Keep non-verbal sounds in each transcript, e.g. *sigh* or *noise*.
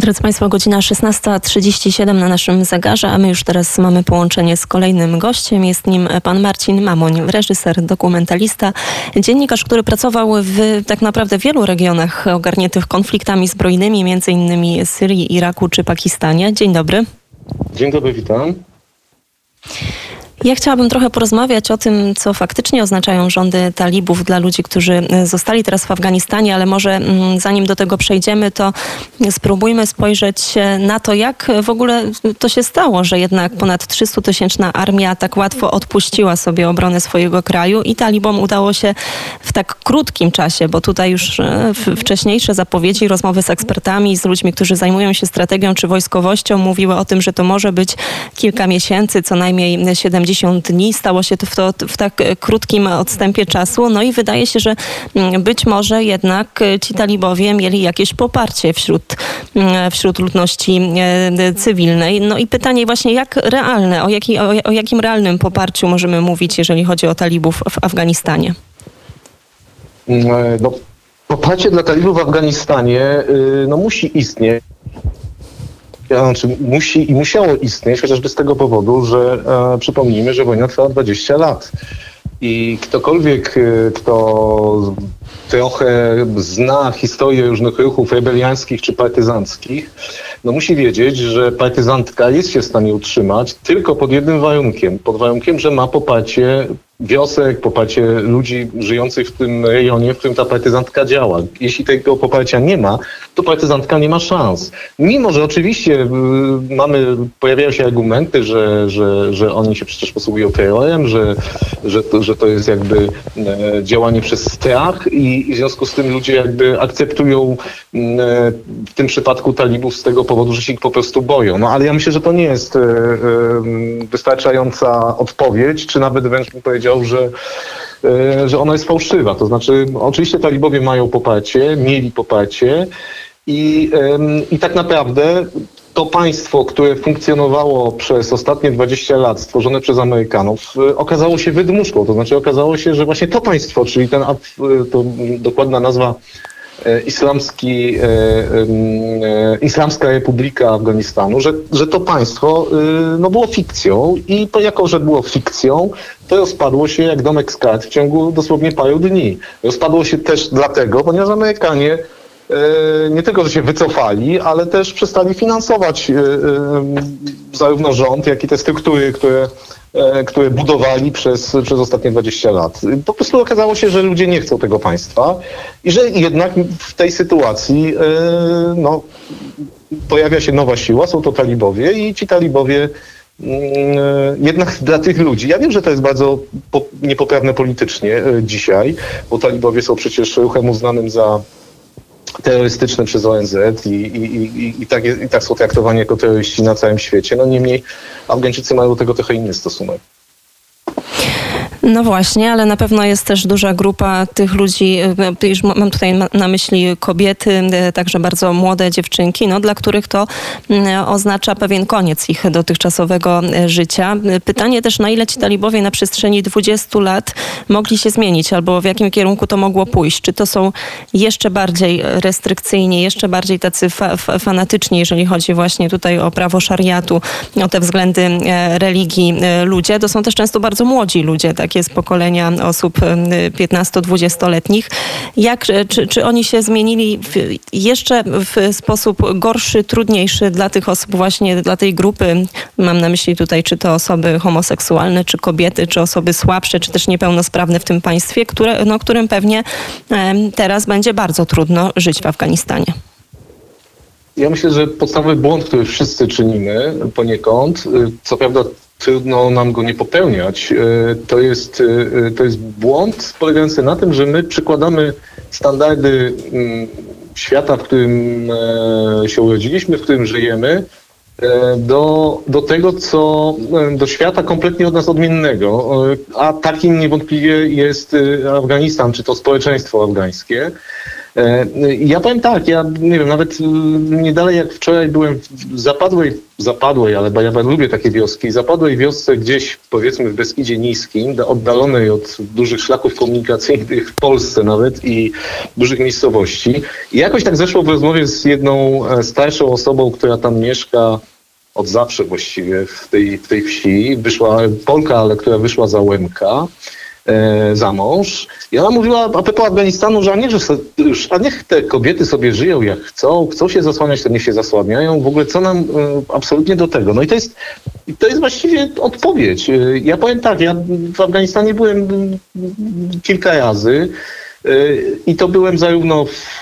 Drodzy Państwo, godzina 16.37 na naszym zegarze, a my już teraz mamy połączenie z kolejnym gościem. Jest nim pan Marcin Mamoń, reżyser, dokumentalista, dziennikarz, który pracował w tak naprawdę wielu regionach ogarniętych konfliktami zbrojnymi, między innymi Syrii, Iraku czy Pakistanie. Dzień dobry. Dzień dobry, witam. Ja chciałabym trochę porozmawiać o tym, co faktycznie oznaczają rządy talibów dla ludzi, którzy e, zostali teraz w Afganistanie, ale może mm, zanim do tego przejdziemy, to spróbujmy spojrzeć na to, jak w ogóle to się stało, że jednak ponad 300-tysięczna armia tak łatwo odpuściła sobie obronę swojego kraju i talibom udało się w tak krótkim czasie, bo tutaj już e, wcześniejsze zapowiedzi, rozmowy z ekspertami, z ludźmi, którzy zajmują się strategią czy wojskowością, mówiły o tym, że to może być kilka miesięcy, co najmniej 70 dni. Stało się to w, to w tak krótkim odstępie czasu. No i wydaje się, że mm, być może jednak ci talibowie mieli jakieś poparcie wśród, mm, wśród ludności e, cywilnej. No i pytanie właśnie, jak realne, o, jaki, o, jakim realnym poparciu możemy mówić, jeżeli chodzi o talibów w Afganistanie? Mm, e, no, poparcie dla talibów w Afganistanie y, no, musi istnieć znaczy musi i musiało istnieć chociażby z tego powodu, że e, przypomnijmy, że wojna trwała 20 lat. I ktokolwiek, e, kto trochę zna historię różnych ruchów rebeliańskich czy partyzanckich, no musi wiedzieć, że partyzantka jest się w stanie utrzymać tylko pod jednym warunkiem. Pod warunkiem, że ma poparcie wiosek, poparcie ludzi żyjących w tym rejonie, w którym ta partyzantka działa. Jeśli tego poparcia nie ma, to partyzantka nie ma szans. Mimo, że oczywiście y, mamy, pojawiają się argumenty, że, że, że oni się przecież posługują terrorem, że, że, to, że to jest jakby e, działanie przez strach i, i w związku z tym ludzie jakby akceptują e, w tym przypadku talibów z tego powodu, że się ich po prostu boją. No ale ja myślę, że to nie jest e, wystarczająca odpowiedź, czy nawet wręcz bym powiedział, że że ona jest fałszywa. To znaczy, oczywiście talibowie mają poparcie, mieli poparcie i, i tak naprawdę to państwo, które funkcjonowało przez ostatnie 20 lat, stworzone przez Amerykanów, e, okazało się wydmuszką. To znaczy okazało się, że właśnie to państwo, czyli ten, to dokładna nazwa E, islamski, e, e, Islamska Republika Afganistanu, że, że to państwo no, było fikcją i to jako, że było fikcją, to rozpadło się jak domek z kart w ciągu dosłownie paru dni. Rozpadło się też dlatego, ponieważ Amerykanie nie tylko, że się wycofali, ale też przestali finansować zarówno rząd, jak i te struktury, które E, które budowali przez, przez ostatnie 20 lat. Po prostu okazało się, że ludzie nie chcą tego państwa i że jednak w tej sytuacji e, no, pojawia się nowa siła, są to talibowie i ci talibowie mm, e, jednak dla tych ludzi, ja wiem, że to jest bardzo niepoprawne politycznie dzisiaj, bo talibowie są przecież ruchem uznanym za terrorystyczne przez ONZ i, i, i, i, tak, i tak są traktowani jako terroryści na całym świecie. No niemniej Afgańczycy mają do tego trochę inny stosunek. No właśnie, ale na pewno jest też duża grupa tych ludzi, e, już mam tutaj na myśli kobiety, e, także bardzo młode dziewczynki, no, dla których to mm, oznacza pewien koniec ich dotychczasowego życia. Pytanie też, na ile ci talibowie na przestrzeni 20 lat mogli się zmienić, albo w jakim kierunku to mogło pójść? Czy to są jeszcze bardziej restrykcyjni, jeszcze bardziej tacy fa fanatyczni, jeżeli chodzi właśnie tutaj o prawo szariatu, o te względy religii ludzie? To są też często bardzo młodzi ludzie, tak takie z pokolenia osób 15-20-letnich. Jak, czy, czy oni się zmienili w, jeszcze w sposób gorszy, trudniejszy dla tych osób, właśnie dla tej grupy? Mam na myśli tutaj, czy to osoby homoseksualne, czy kobiety, czy osoby słabsze, czy też niepełnosprawne w tym państwie, które, no, którym pewnie teraz będzie bardzo trudno żyć w Afganistanie. Ja myślę, że podstawowy błąd, który wszyscy czynimy poniekąd, y, co prawda trudno nam go nie popełniać. E, to jest, e, to jest błąd polegający na tym, że my przykładamy standardy mm, świata, w którym e, się urodziliśmy, w którym żyjemy, do, do tego, co do świata kompletnie od nas odmiennego. A takim niewątpliwie jest Afganistan, czy to społeczeństwo afgańskie. E, ja powiem tak, ja nie wiem, nawet nie dalej jak wczoraj byłem w zapadłej, zapadłej, ale bo ja lubię takie wioski, zapadłej wiosce gdzieś powiedzmy w Beskidzie Niskim, oddalonej od dużych szlaków komunikacyjnych w Polsce nawet i dużych miejscowości. I jakoś tak zeszło w rozmowie z jedną e, starszą osobą, która tam mieszka od zawsze właściwie w tej, w tej wsi. Wyszła Polka, ale która wyszła za Łemka za mąż. I ona mówiła a propos Afganistanu, że a niech, że już, a niech te kobiety sobie żyją jak chcą, chcą się zasłaniać, to niech się zasłaniają. W ogóle co nam e, absolutnie do tego? No i to jest, to jest właściwie odpowiedź. E, ja powiem tak, ja w Afganistanie byłem kilka razy. I to byłem zarówno w,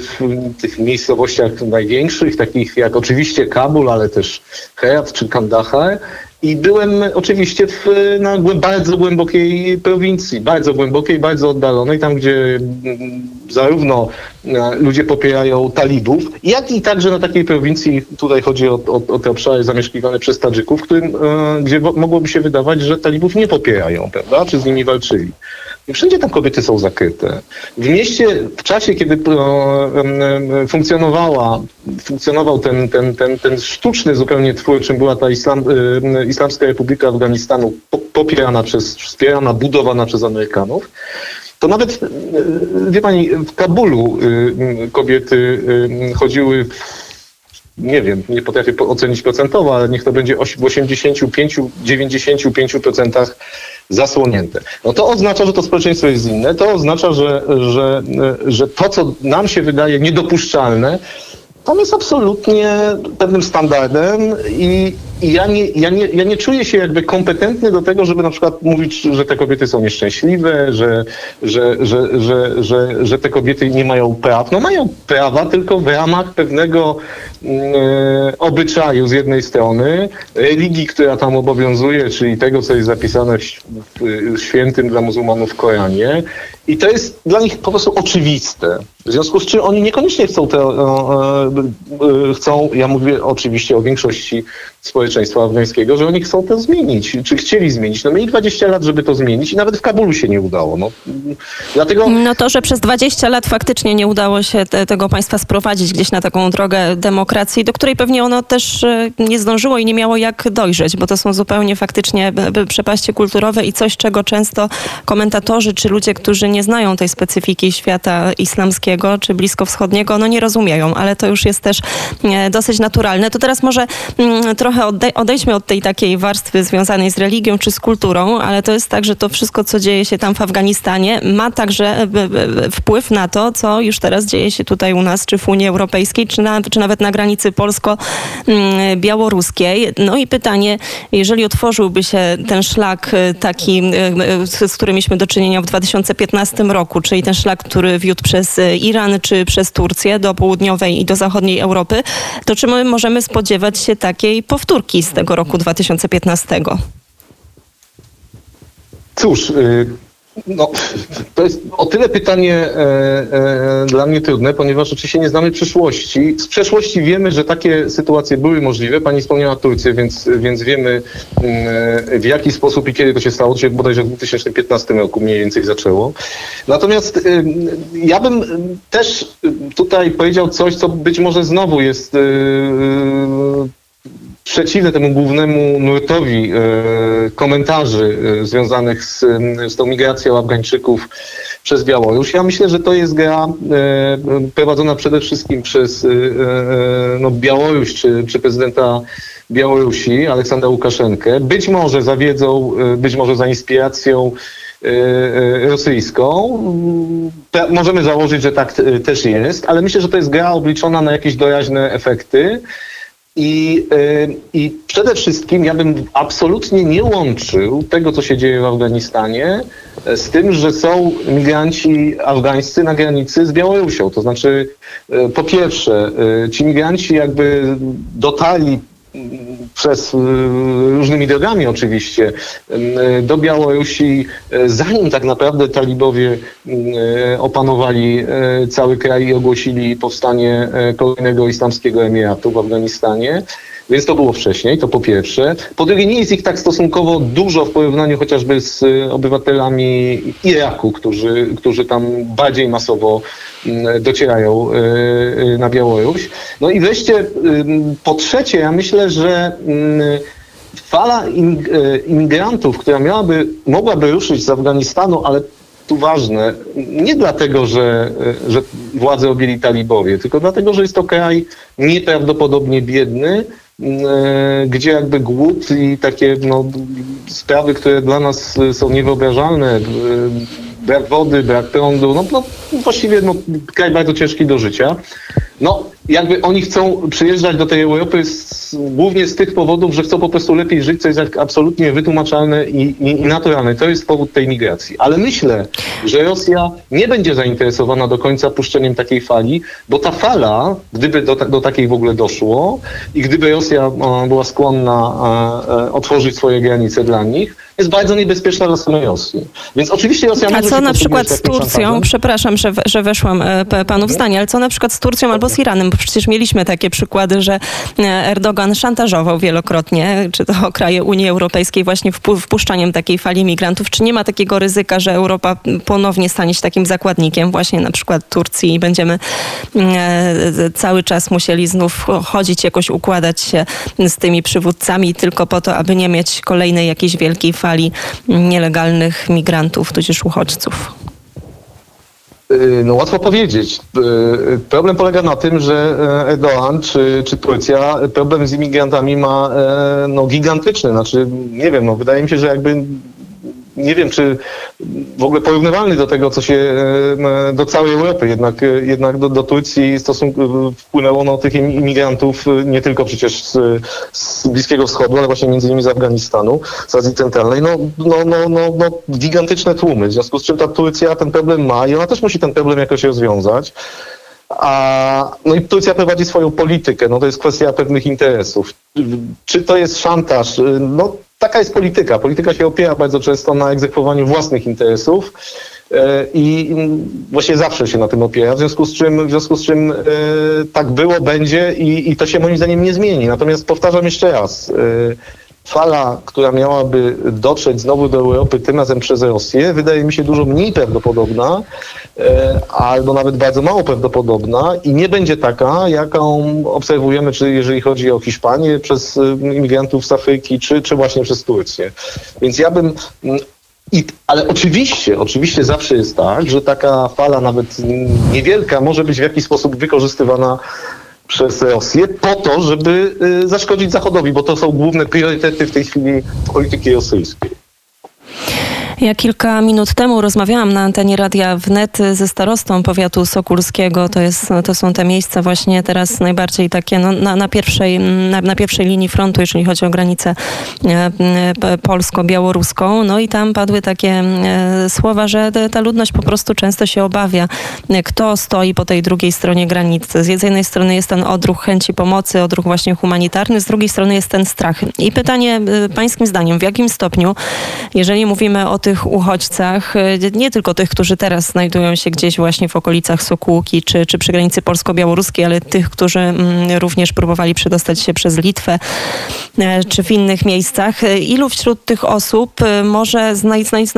w, tych miejscowościach największych, takich jak oczywiście Kabul, ale też Herat czy Kandahar. I byłem oczywiście w, na bardzo głębokiej prowincji, bardzo głębokiej, bardzo oddalonej, tam gdzie mm, zarówno e, ludzie popierają talibów, jak i także na takiej prowincji, tutaj chodzi o, o, o te obszary zamieszkiwane przez Tadżyków, którym, e, gdzie mogłoby się wydawać, że talibów nie popierają, prawda, czy z nimi walczyli. I wszędzie tam kobiety są zakryte. W mieście, w czasie, kiedy funkcjonowała, funkcjonował ten, ten, ten, ten sztuczny zupełnie twór, czym była ta Islam, Islamska Republika Afganistanu, popierana przez, wspierana, budowana przez Amerykanów, to nawet, wie pani, w Kabulu kobiety chodziły nie wiem, nie potrafię ocenić procentowo, ale niech to będzie w 85-95% zasłonięte. No to oznacza, że to społeczeństwo jest inne, to oznacza, że, że, że to, co nam się wydaje niedopuszczalne, tam jest absolutnie pewnym standardem i, i ja, nie, ja, nie, ja nie czuję się jakby kompetentny do tego, żeby na przykład mówić, że te kobiety są nieszczęśliwe, że, że, że, że, że, że te kobiety nie mają praw. No mają prawa, tylko w ramach pewnego e, obyczaju z jednej strony, religii, która tam obowiązuje, czyli tego, co jest zapisane w, w świętym dla muzułmanów Koranie. I to jest dla nich po prostu oczywiste. W związku z czym oni niekoniecznie chcą te, e, e, chcą, ja mówię oczywiście o większości społeczeństwa afgańskiego, że oni chcą to zmienić, czy chcieli zmienić. No mieli 20 lat, żeby to zmienić i nawet w Kabulu się nie udało. No, dlatego... no to, że przez 20 lat faktycznie nie udało się te, tego państwa sprowadzić gdzieś na taką drogę demokracji, do której pewnie ono też e, nie zdążyło i nie miało jak dojrzeć, bo to są zupełnie faktycznie przepaście kulturowe i coś, czego często komentatorzy czy ludzie, którzy nie znają tej specyfiki świata islamskiego czy bliskowschodniego, no nie rozumieją, ale to już jest też e, dosyć naturalne. To teraz może mm, trochę odejdźmy od tej takiej warstwy związanej z religią czy z kulturą, ale to jest tak, że to wszystko, co dzieje się tam w Afganistanie, ma także e, wpływ na to, co już teraz dzieje się tutaj u nas, czy w Unii Europejskiej, czy, na, czy nawet na granicy polsko-białoruskiej. No i pytanie, jeżeli otworzyłby się ten szlak e, taki, e, z którym mieliśmy do czynienia w 2015 roku, czyli ten szlak, który wiódł przez Iran czy przez Turcję do południowej i do zachodniej Europy, to czy my możemy spodziewać się takiej powtórki? powtórki z tego roku 2015. Cóż, y, no, to jest o tyle pytanie e, e, dla mnie trudne, ponieważ oczywiście nie znamy przyszłości. Z przeszłości wiemy, że takie sytuacje były możliwe. Pani wspomniała Turcję, więc, więc wiemy mm, w jaki sposób i kiedy to się stało. To się bodajże w 2015 roku mniej więcej zaczęło. Natomiast y, ja bym też tutaj powiedział coś, co być może znowu jest y, przeciwne temu głównemu nurtowi e, komentarzy e, związanych z, z tą migracją Afgańczyków przez Białoruś. Ja myślę, że to jest gra e, prowadzona przede wszystkim przez no, Białoruś czy, czy prezydenta Białorusi, Aleksandra Łukaszenkę. Być może za wiedzą, być może za inspiracją rosyjską. Możemy założyć, że tak też jest, ale myślę, że to jest gra obliczona na jakieś doraźne efekty. I, y, I przede wszystkim ja bym absolutnie nie łączył tego, co się dzieje w Afganistanie, e, z tym, że są migranci afgańscy na granicy z Białorusią. To znaczy, e, po pierwsze, e, ci migranci jakby dotarli przez różnymi drogami oczywiście do Białorusi, zanim tak naprawdę talibowie opanowali cały kraj i ogłosili powstanie kolejnego islamskiego emiratu w Afganistanie. Więc to było wcześniej, to po pierwsze. Po drugie, nie jest ich tak stosunkowo dużo w porównaniu chociażby z y, obywatelami Iraku, którzy, którzy tam bardziej masowo mm, docierają y, y, na Białoruś. No i wreszcie, po trzecie, ja myślę, że mm, fala imigrantów, która miałaby, mogłaby ruszyć z Afganistanu, ale tu ważne, nie dlatego, że, że władze objęli talibowie, tylko dlatego, że jest to kraj nieprawdopodobnie biedny, gdzie jakby głód i takie no, sprawy, które dla nas są niewyobrażalne, e, brak wody, brak prądu, no, no właściwie no, kraj bardzo ciężki do życia. No, jakby oni chcą przyjeżdżać do tej Europy z, głównie z tych powodów, że chcą po prostu lepiej żyć, co jest absolutnie wytłumaczalne i, i, i, naturalne. To jest powód tej migracji. Ale myślę, że Rosja nie będzie zainteresowana do końca puszczeniem takiej fali, bo ta fala, gdyby do, do takiej w ogóle doszło i gdyby Rosja była skłonna otworzyć swoje granice dla nich, jest bardzo niebezpieczna dla samej Rosji. Więc oczywiście Rosja A co na przykład z Turcją? Przepraszam, że, że weszłam e, panów zdanie, ale co na przykład z Turcją albo z Iranem? Bo przecież mieliśmy takie przykłady, że e, Erdogan szantażował wielokrotnie, czy to *laughs* kraje Unii Europejskiej właśnie wpuszczaniem takiej fali migrantów. Czy nie ma takiego ryzyka, że Europa ponownie stanie się takim zakładnikiem właśnie na przykład Turcji i będziemy e, cały czas musieli znów chodzić, jakoś układać się z tymi przywódcami tylko po to, aby nie mieć kolejnej jakiejś wielkiej fali nielegalnych migrantów, tudzież uchodźców? Y, no łatwo powiedzieć. Y, problem polega na tym, że e, Erdogan czy, czy Turcja problem z imigrantami ma e, no, gigantyczny. Znaczy, nie wiem, no, wydaje mi się, że jakby nie wiem, czy w ogóle porównywalny do tego, co się e, do całej Europy. Jednak, e, jednak do, do Turcji e, wpłynęło no, tych imigrantów nie tylko przecież z, z Bliskiego Wschodu, ale właśnie między innymi z Afganistanu, z Azji Centralnej. No, no, no, no, no, gigantyczne tłumy, w związku z czym ta Turcja ten problem ma i ona też musi ten problem jakoś rozwiązać. A, no i Turcja prowadzi swoją politykę, no to jest kwestia pewnych interesów. Czy to jest szantaż? No taka jest polityka. Polityka się opiera bardzo często na egzekwowaniu własnych interesów e, i właśnie zawsze się na tym opiera, w związku z czym, w związku z czym e, tak było, będzie i, i to się moim zdaniem nie zmieni. Natomiast powtarzam jeszcze raz, e, fala, która miałaby dotrzeć znowu do Europy, tym razem przez Rosję, wydaje mi się dużo mniej prawdopodobna, albo nawet bardzo mało prawdopodobna i nie będzie taka, jaką obserwujemy, czy jeżeli chodzi o Hiszpanię przez e, imigrantów z Afryki, czy, czy właśnie przez Turcję. Więc ja bym mm, i, ale oczywiście, oczywiście zawsze jest tak, że taka fala nawet niewielka może być w jakiś sposób wykorzystywana przez Rosję po to, żeby y, zaszkodzić Zachodowi, bo to są główne priorytety w tej chwili polityki rosyjskiej. Ja kilka minut temu rozmawiałam na antenie Radia Wnet ze starostą powiatu sokulskiego. To, jest, to są te miejsca właśnie teraz najbardziej takie no, na, na, pierwszej, na, na, pierwszej linii frontu, jeżeli chodzi o granicę e, polsko-białoruską. No i tam padły takie e, słowa, że ta ludność po prostu często się obawia, kto stoi po tej drugiej stronie granicy. Z jednej strony jest ten odruch chęci pomocy, odruch właśnie humanitarny, z drugiej strony jest ten strach. I pytanie e, pańskim zdaniem, w jakim stopniu, jeżeli mówimy o tych uchodźcach, e, nie tylko tych, którzy teraz znajdują się gdzieś właśnie w okolicach Sokółki czy, czy przy granicy polsko-białoruskiej, ale tych, którzy mm, również próbowali przedostać się przez Litwę e, czy w innych miejscach. E, ilu wśród tych osób może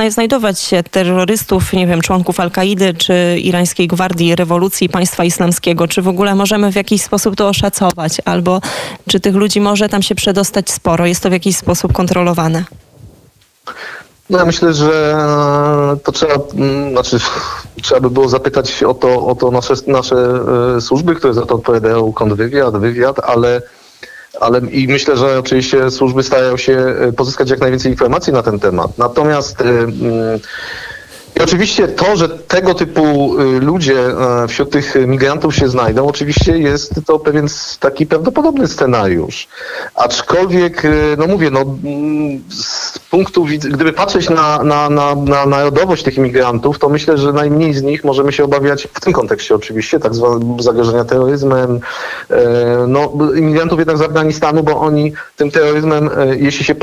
znajdować się terrorystów, nie wiem, członków Al-Kaidy czy irańskiej gwardii rewolucji państwa islamskiego? Czy w ogóle możemy w jakiś sposób to oszacować? Albo czy tych ludzi może tam się przedostać sporo? Jest to w jakiś sposób kontrolowane? No ja myślę, że e, to trzeba, mm, znaczy, trzeba by było zapytać o to, o to nasze, nasze e, służby, które za to odpowiadają, kontrwywiad, wywiad, ale, ale i myślę, że oczywiście służby starają się e, pozyskać jak najwięcej informacji na ten temat. Natomiast mm, i oczywiście to, że tego typu y, ludzie e, wśród tych migrantów się znajdą, oczywiście jest to pewien taki prawdopodobny scenariusz. Aczkolwiek, y, no mówię, no, mm, z punktu widzenia, gdyby patrzeć na, na, na, na narodowość tych imigrantów, to myślę, że najmniej z nich możemy się obawiać, w tym kontekście oczywiście, tak zwanego zagrożenia terroryzmem, no, imigrantów jednak z Afganistanu, bo oni tym terroryzmem, jeśli się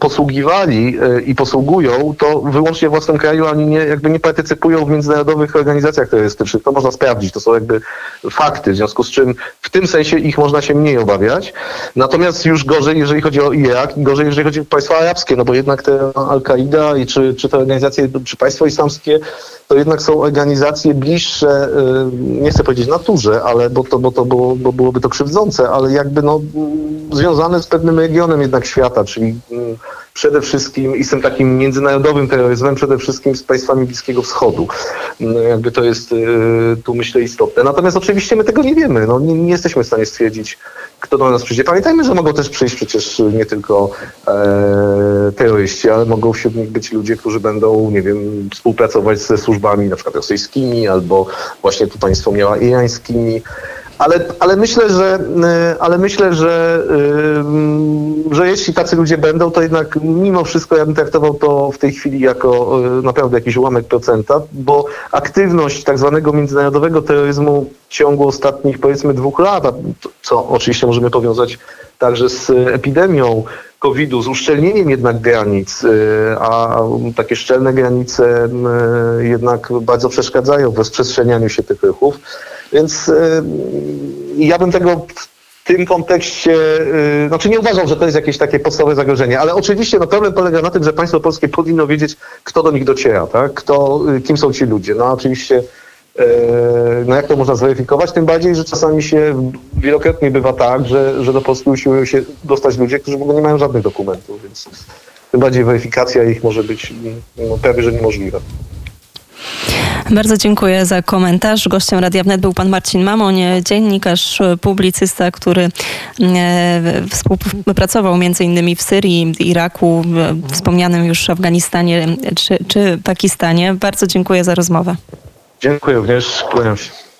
posługiwali i posługują, to wyłącznie w własnym kraju oni nie, jakby nie partycypują w międzynarodowych organizacjach terrorystycznych. To można sprawdzić, to są jakby fakty, w związku z czym w tym sensie ich można się mniej obawiać. Natomiast już gorzej, jeżeli chodzi o Irak gorzej, jeżeli chodzi o państwa arabskie, no bo jednak te Al-Kaida i czy, czy te organizacje, czy państwo islamskie, to jednak są organizacje bliższe, y, nie chcę powiedzieć naturze, ale bo to, bo to było, bo byłoby to krzywdzące, ale jakby no, związane z pewnym regionem jednak świata, czyli mm, przede wszystkim i z tym takim międzynarodowym terroryzmem, przede wszystkim z państwami Bliskiego Wschodu. No, jakby to jest y, tu myślę istotne. Natomiast oczywiście my tego nie wiemy. No, nie, nie jesteśmy w stanie stwierdzić, kto do nas przyjdzie. Pamiętajmy, że mogą też przyjść przecież nie tylko e, terroryści, ale mogą wśród nich być ludzie, którzy będą, nie wiem, współpracować ze służbami na przykład rosyjskimi albo właśnie tu pani wspomniała irańskimi. Ale, ale myślę, że, y, ale myślę, że, y, że jeśli tacy ludzie będą, to jednak mimo wszystko ja bym traktował to w tej chwili jako y, naprawdę jakiś ułamek procenta, bo aktywność tak zwanego międzynarodowego terroryzmu w ciągu ostatnich powiedzmy dwóch lat, co oczywiście możemy powiązać także z epidemią COVID-u, z uszczelnieniem jednak granic, a takie szczelne granice jednak bardzo przeszkadzają w rozprzestrzenianiu się tych ruchów. Więc y, ja bym tego w tym kontekście, y, znaczy nie uważam, że to jest jakieś takie podstawowe zagrożenie, ale oczywiście no, problem polega na tym, że państwo polskie powinno wiedzieć, kto do nich dociera, tak? kto, y, kim są ci ludzie. No oczywiście, no jak to można zweryfikować? Tym bardziej, że czasami się wielokrotnie bywa tak, że, że do Polski usiłują się dostać ludzie, którzy w ogóle nie mają żadnych dokumentów, więc tym bardziej weryfikacja ich może być no, prawie że niemożliwa. Bardzo dziękuję za komentarz. Gościem Radia Wnet był pan Marcin Mamoń, dziennikarz, publicysta, który e, współpracował innymi w Syrii, Iraku, wspomnianym już Afganistanie czy, czy Pakistanie. Bardzo dziękuję za rozmowę. Dziękuję również. Kłaniam się.